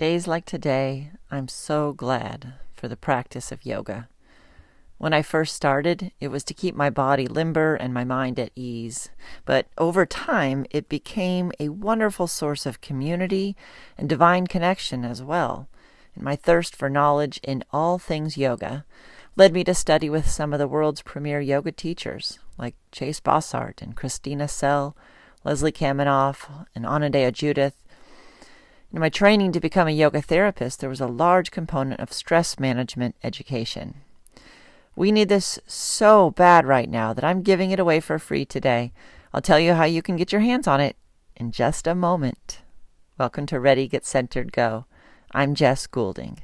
Days like today, I'm so glad for the practice of yoga. When I first started, it was to keep my body limber and my mind at ease. But over time, it became a wonderful source of community and divine connection as well. And my thirst for knowledge in all things yoga led me to study with some of the world's premier yoga teachers, like Chase Bossart and Christina Sell, Leslie Kaminoff, and Anodea Judith, in my training to become a yoga therapist, there was a large component of stress management education. We need this so bad right now that I'm giving it away for free today. I'll tell you how you can get your hands on it in just a moment. Welcome to Ready, Get Centered, Go. I'm Jess Goulding.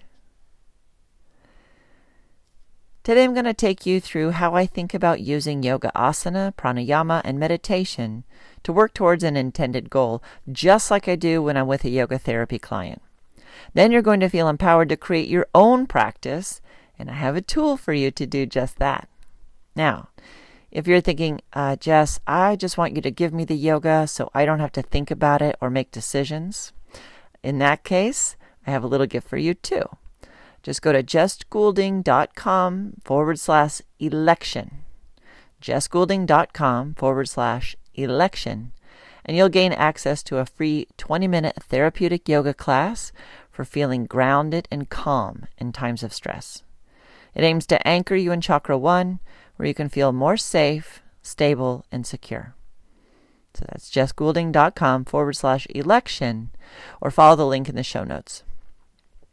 Today I'm going to take you through how I think about using yoga asana, pranayama, and meditation to work towards an intended goal, just like I do when I'm with a yoga therapy client. Then you're going to feel empowered to create your own practice, and I have a tool for you to do just that. Now, if you're thinking, uh, Jess, I just want you to give me the yoga so I don't have to think about it or make decisions, in that case, I have a little gift for you too. Just go to jessgoulding.com forward slash election. jessgoulding.com forward slash election, and you'll gain access to a free 20 minute therapeutic yoga class for feeling grounded and calm in times of stress. It aims to anchor you in Chakra 1, where you can feel more safe, stable, and secure. So that's jessgoulding.com forward slash election, or follow the link in the show notes.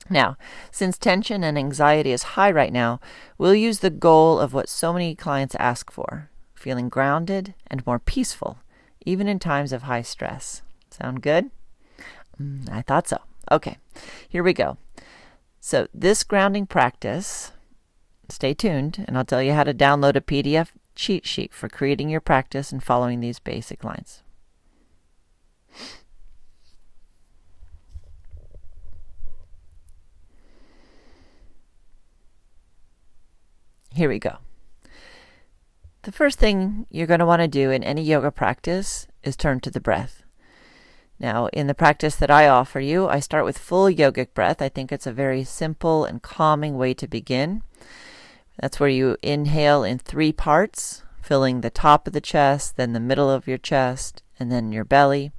Now, since tension and anxiety is high right now, we'll use the goal of what so many clients ask for feeling grounded and more peaceful, even in times of high stress. Sound good? Mm, I thought so. Okay, here we go. So, this grounding practice, stay tuned, and I'll tell you how to download a PDF cheat sheet for creating your practice and following these basic lines. Here we go. The first thing you're going to want to do in any yoga practice is turn to the breath. Now, in the practice that I offer you, I start with full yogic breath. I think it's a very simple and calming way to begin. That's where you inhale in three parts, filling the top of the chest, then the middle of your chest, and then your belly.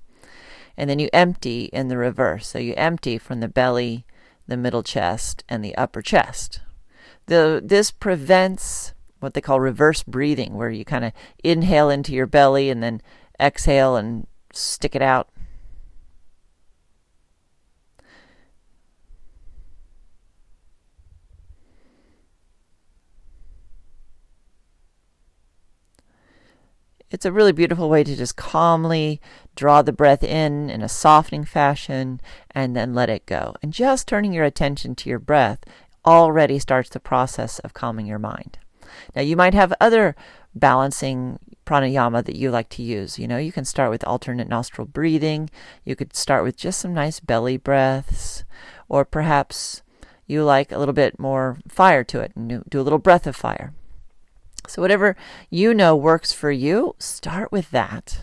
And then you empty in the reverse. So you empty from the belly, the middle chest, and the upper chest. The, this prevents what they call reverse breathing, where you kind of inhale into your belly and then exhale and stick it out. It's a really beautiful way to just calmly draw the breath in in a softening fashion and then let it go. And just turning your attention to your breath already starts the process of calming your mind. Now, you might have other balancing pranayama that you like to use. You know, you can start with alternate nostril breathing. You could start with just some nice belly breaths, or perhaps you like a little bit more fire to it and do a little breath of fire. So, whatever you know works for you, start with that.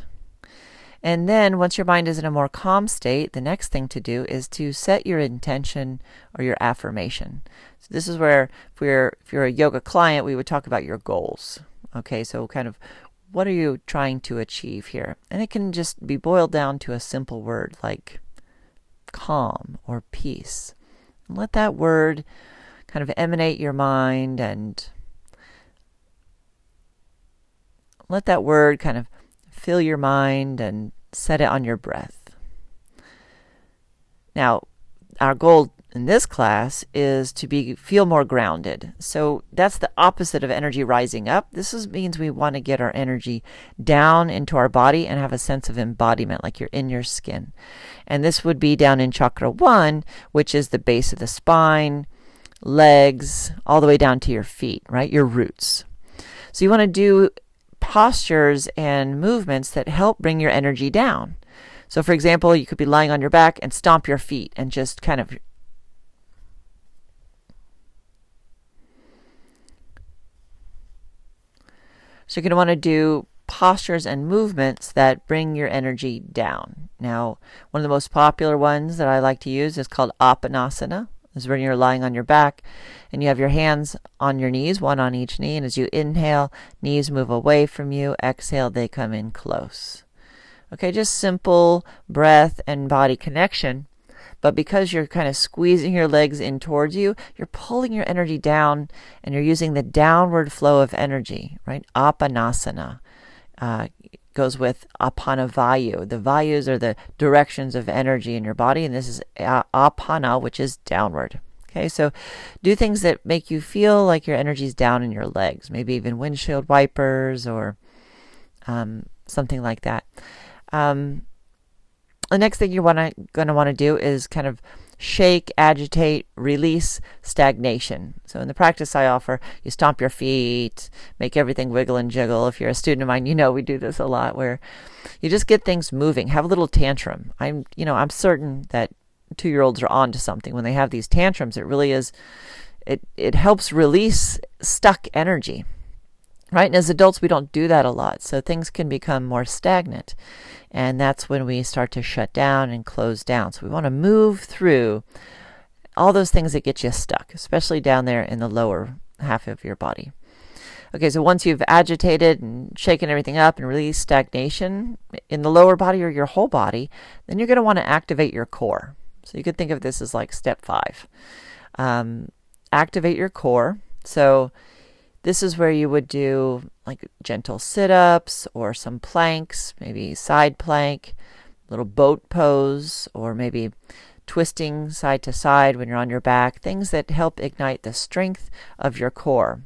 And then, once your mind is in a more calm state, the next thing to do is to set your intention or your affirmation. So this is where, if we're if you're a yoga client, we would talk about your goals. Okay, so kind of what are you trying to achieve here? And it can just be boiled down to a simple word like calm or peace. And let that word kind of emanate your mind and let that word kind of fill your mind and set it on your breath. Now, our goal in this class is to be feel more grounded. So that's the opposite of energy rising up. This is, means we want to get our energy down into our body and have a sense of embodiment, like you're in your skin. And this would be down in chakra one, which is the base of the spine, legs, all the way down to your feet, right? Your roots. So you want to do postures and movements that help bring your energy down. So, for example, you could be lying on your back and stomp your feet and just kind of So you're going to want to do postures and movements that bring your energy down. Now, one of the most popular ones that I like to use is called Apanasana. Is when you're lying on your back and you have your hands on your knees, one on each knee. And as you inhale, knees move away from you. Exhale, they come in close. Okay, just simple breath and body connection. But because you're kind of squeezing your legs in towards you, you're pulling your energy down and you're using the downward flow of energy, right? Apanasana uh, goes with apana vayu. The vayus are the directions of energy in your body, and this is apana, which is downward. Okay, so do things that make you feel like your energy is down in your legs, maybe even windshield wipers or um, something like that. Um, the next thing you're wanna, gonna want to do is kind of shake, agitate, release, stagnation. So in the practice I offer, you stomp your feet, make everything wiggle and jiggle. If you're a student of mine, you know we do this a lot where you just get things moving, have a little tantrum. I'm, you know, I'm certain that two-year-olds are on to something when they have these tantrums. It really is it it helps release stuck energy. Right? And as adults we don't do that a lot. So things can become more stagnant. And that's when we start to shut down and close down. So we want to move through all those things that get you stuck, especially down there in the lower half of your body. Okay, so once you've agitated and shaken everything up and released stagnation in the lower body or your whole body, then you're going to want to activate your core. So you could think of this as like step five. Um, activate your core. So this is where you would do like gentle sit ups or some planks, maybe side plank, little boat pose, or maybe twisting side to side when you're on your back, things that help ignite the strength of your core.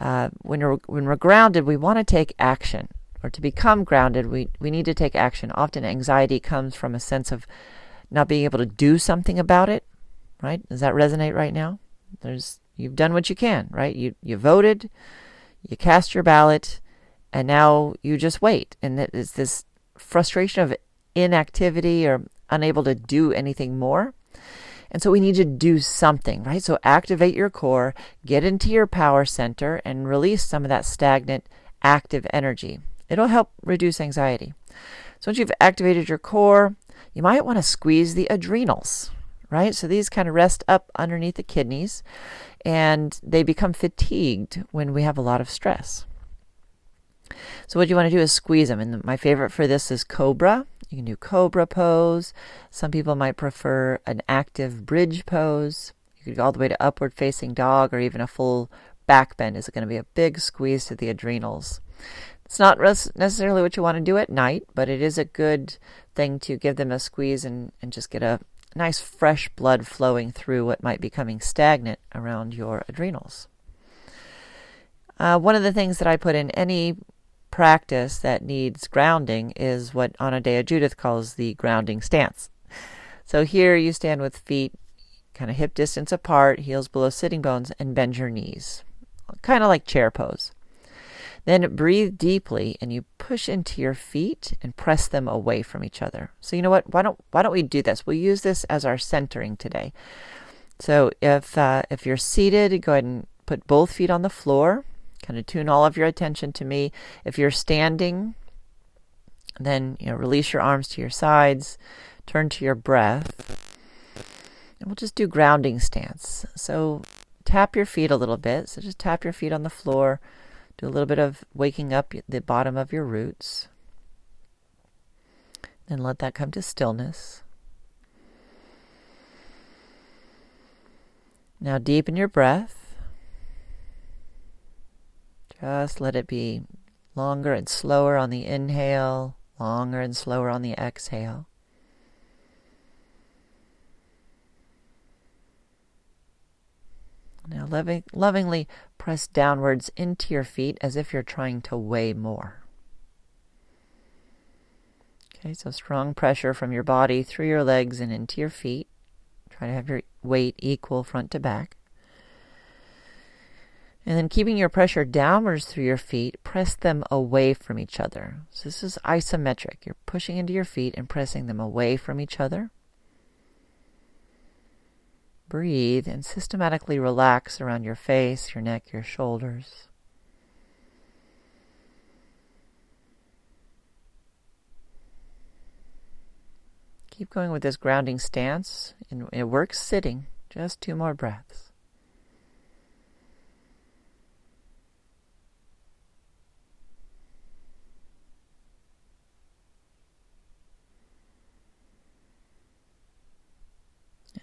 Uh, when, we're, when we're grounded, we want to take action. Or to become grounded, we, we need to take action. Often anxiety comes from a sense of not being able to do something about it, right? Does that resonate right now? There's You've done what you can, right? You you voted, you cast your ballot, and now you just wait. And it's this frustration of inactivity or unable to do anything more. And so we need to do something, right? So activate your core, get into your power center, and release some of that stagnant active energy. It'll help reduce anxiety. So once you've activated your core, you might want to squeeze the adrenals, right? So these kind of rest up underneath the kidneys and they become fatigued when we have a lot of stress. So what you want to do is squeeze them. And my favorite for this is cobra. You can do cobra pose. Some people might prefer an active bridge pose. You could go all the way to upward facing dog or even a full back bend is going to be a big squeeze to the adrenals. It's not necessarily what you want to do at night, but it is a good thing to give them a squeeze and, and just get a nice fresh blood flowing through what might be coming stagnant around your adrenals. Uh, one of the things that I put in any practice that needs grounding is what Anodea Judith calls the grounding stance. So here you stand with feet kind of hip distance apart, heels below sitting bones, and bend your knees, kind of like chair pose. Then breathe deeply and you push into your feet and press them away from each other. So you know what? Why don't why don't we do this? We'll use this as our centering today. So if uh, if you're seated, go ahead and put both feet on the floor. Kind of tune all of your attention to me. If you're standing, then you know release your arms to your sides, turn to your breath, and we'll just do grounding stance. So tap your feet a little bit. So just tap your feet on the floor do a little bit of waking up the bottom of your roots. Then let that come to stillness. Now deepen your breath. Just let it be longer and slower on the inhale, longer and slower on the exhale. Now, loving, lovingly press downwards into your feet as if you're trying to weigh more. Okay, so strong pressure from your body through your legs and into your feet. Try to have your weight equal front to back. And then keeping your pressure downwards through your feet, press them away from each other. So this is isometric. You're pushing into your feet and pressing them away from each other breathe and systematically relax around your face, your neck, your shoulders. Keep going with this grounding stance, and it works sitting. Just two more breaths.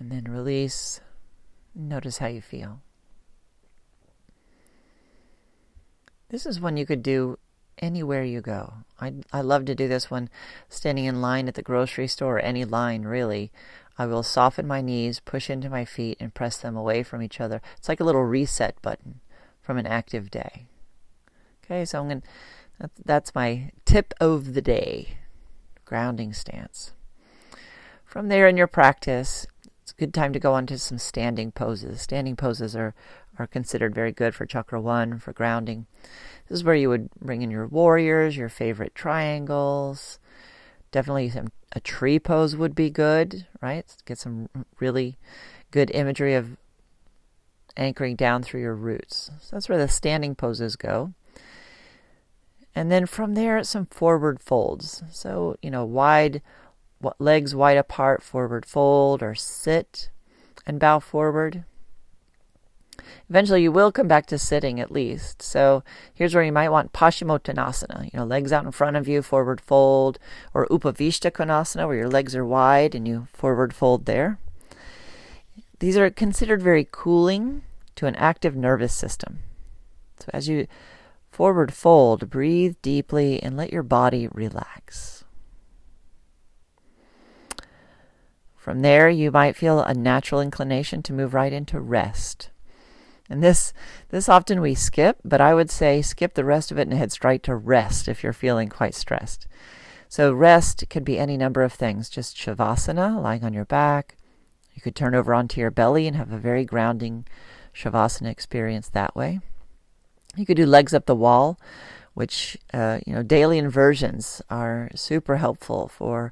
And then release. Notice how you feel. This is one you could do anywhere you go. I, I love to do this when standing in line at the grocery store, or any line really. I will soften my knees, push into my feet, and press them away from each other. It's like a little reset button from an active day. Okay, so I'm going to, that's my tip of the day grounding stance. From there in your practice, good time to go on to some standing poses. Standing poses are, are considered very good for chakra one, for grounding. This is where you would bring in your warriors, your favorite triangles. Definitely some, a tree pose would be good, right? Get some really good imagery of anchoring down through your roots. So that's where the standing poses go. And then from there, some forward folds. So, you know, wide, legs wide apart, forward fold, or sit and bow forward. Eventually, you will come back to sitting at least. So here's where you might want Paschimottanasana, you know, legs out in front of you, forward fold, or Upavishta Konasana, where your legs are wide and you forward fold there. These are considered very cooling to an active nervous system. So as you forward fold, breathe deeply and let your body relax. From there, you might feel a natural inclination to move right into rest. And this this often we skip, but I would say skip the rest of it and head straight to rest if you're feeling quite stressed. So rest could be any number of things. Just shavasana, lying on your back. You could turn over onto your belly and have a very grounding shavasana experience that way. You could do legs up the wall, which uh, you know daily inversions are super helpful for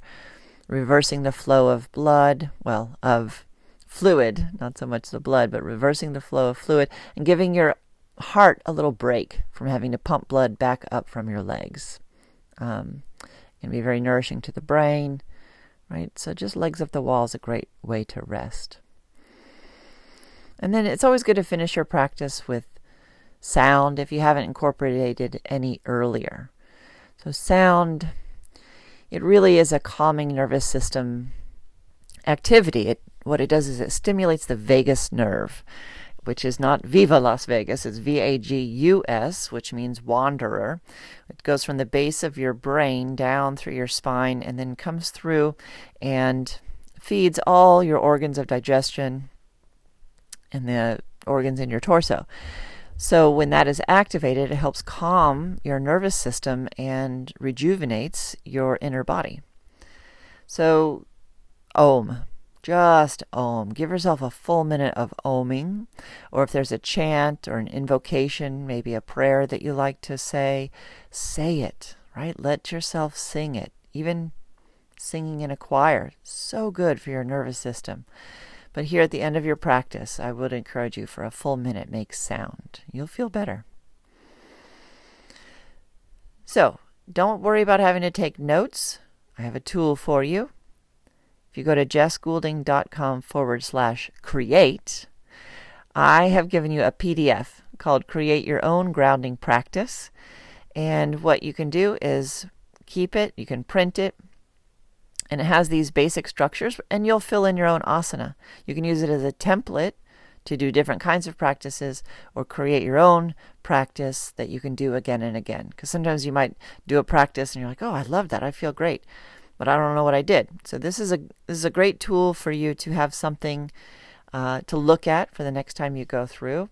reversing the flow of blood, well, of fluid, not so much the blood, but reversing the flow of fluid and giving your heart a little break from having to pump blood back up from your legs. Um, can be very nourishing to the brain, right? So just legs up the wall is a great way to rest. And then it's always good to finish your practice with sound if you haven't incorporated any earlier. So sound, it really is a calming nervous system activity. It what it does is it stimulates the vagus nerve, which is not Viva Las Vegas, it's V A G U S, which means wanderer. It goes from the base of your brain down through your spine and then comes through and feeds all your organs of digestion and the organs in your torso. So when that is activated, it helps calm your nervous system and rejuvenates your inner body. So, Om. Just om. Give yourself a full minute of oming. Or if there's a chant or an invocation, maybe a prayer that you like to say, say it, right? Let yourself sing it. Even singing in a choir, so good for your nervous system. But here at the end of your practice, I would encourage you for a full minute, make sound. You'll feel better. So, don't worry about having to take notes. I have a tool for you. If you go to jessgoulding.com forward slash create, I have given you a PDF called Create Your Own Grounding Practice. And what you can do is keep it, you can print it, and it has these basic structures, and you'll fill in your own asana. You can use it as a template to do different kinds of practices or create your own practice that you can do again and again. Because sometimes you might do a practice and you're like, oh, I love that. I feel great but I don't know what I did. So this is a this is a great tool for you to have something uh, to look at for the next time you go through,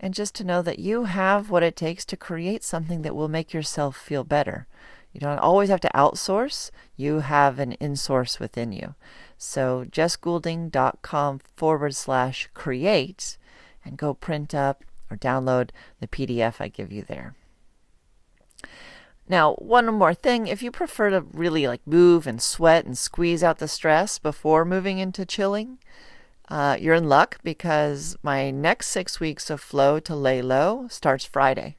and just to know that you have what it takes to create something that will make yourself feel better. You don't always have to outsource. You have an in-source within you. So jessgoulding.com forward slash create and go print up or download the PDF I give you there. Now, one more thing, if you prefer to really like move and sweat and squeeze out the stress before moving into chilling, uh, you're in luck because my next six weeks of Flow to Lay Low starts Friday.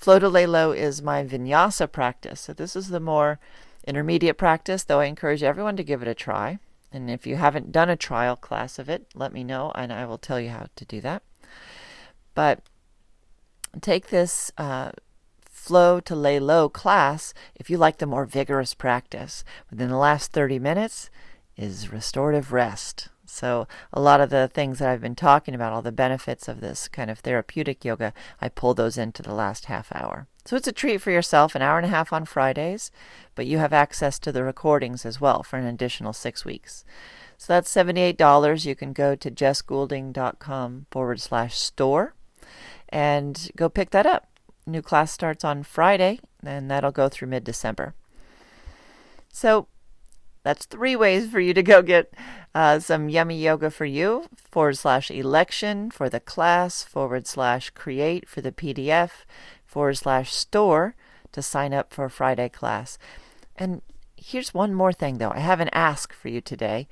Flow to Lay Low is my vinyasa practice. So this is the more intermediate practice, though I encourage everyone to give it a try. And if you haven't done a trial class of it, let me know and I will tell you how to do that. But take this uh, flow to lay low class if you like the more vigorous practice. Within the last 30 minutes is restorative rest. So, a lot of the things that I've been talking about, all the benefits of this kind of therapeutic yoga, I pull those into the last half hour. So, it's a treat for yourself, an hour and a half on Fridays, but you have access to the recordings as well for an additional six weeks. So, that's $78. You can go to jessgoulding.com forward slash store and go pick that up. New class starts on Friday, and that'll go through mid December. So, that's three ways for you to go get uh, some yummy yoga for you forward slash election for the class forward slash create for the PDF forward slash store to sign up for a Friday class. And here's one more thing though I have an ask for you today,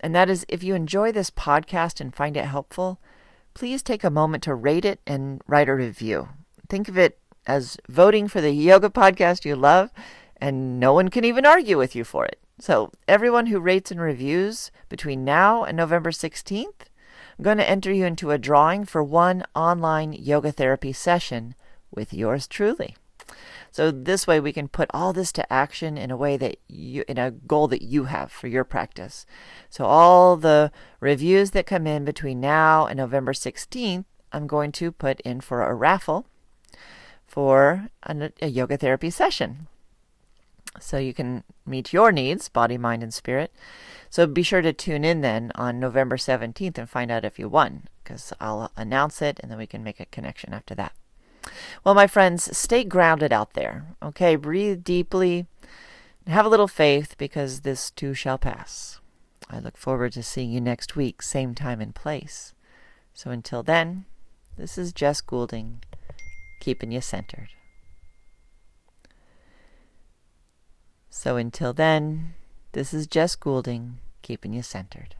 and that is if you enjoy this podcast and find it helpful, please take a moment to rate it and write a review. Think of it as voting for the yoga podcast you love, and no one can even argue with you for it. So, everyone who rates and reviews between now and November 16th, I'm going to enter you into a drawing for one online yoga therapy session with yours truly. So this way we can put all this to action in a way that you in a goal that you have for your practice. So all the reviews that come in between now and November 16th, I'm going to put in for a raffle for a, a yoga therapy session so you can meet your needs, body, mind, and spirit. So be sure to tune in then on November 17th and find out if you won, because I'll announce it and then we can make a connection after that. Well, my friends, stay grounded out there. Okay, breathe deeply. Have a little faith because this too shall pass. I look forward to seeing you next week, same time and place. So until then, this is Jess Goulding, keeping you centered. So until then, this is Jess Goulding, keeping you centered.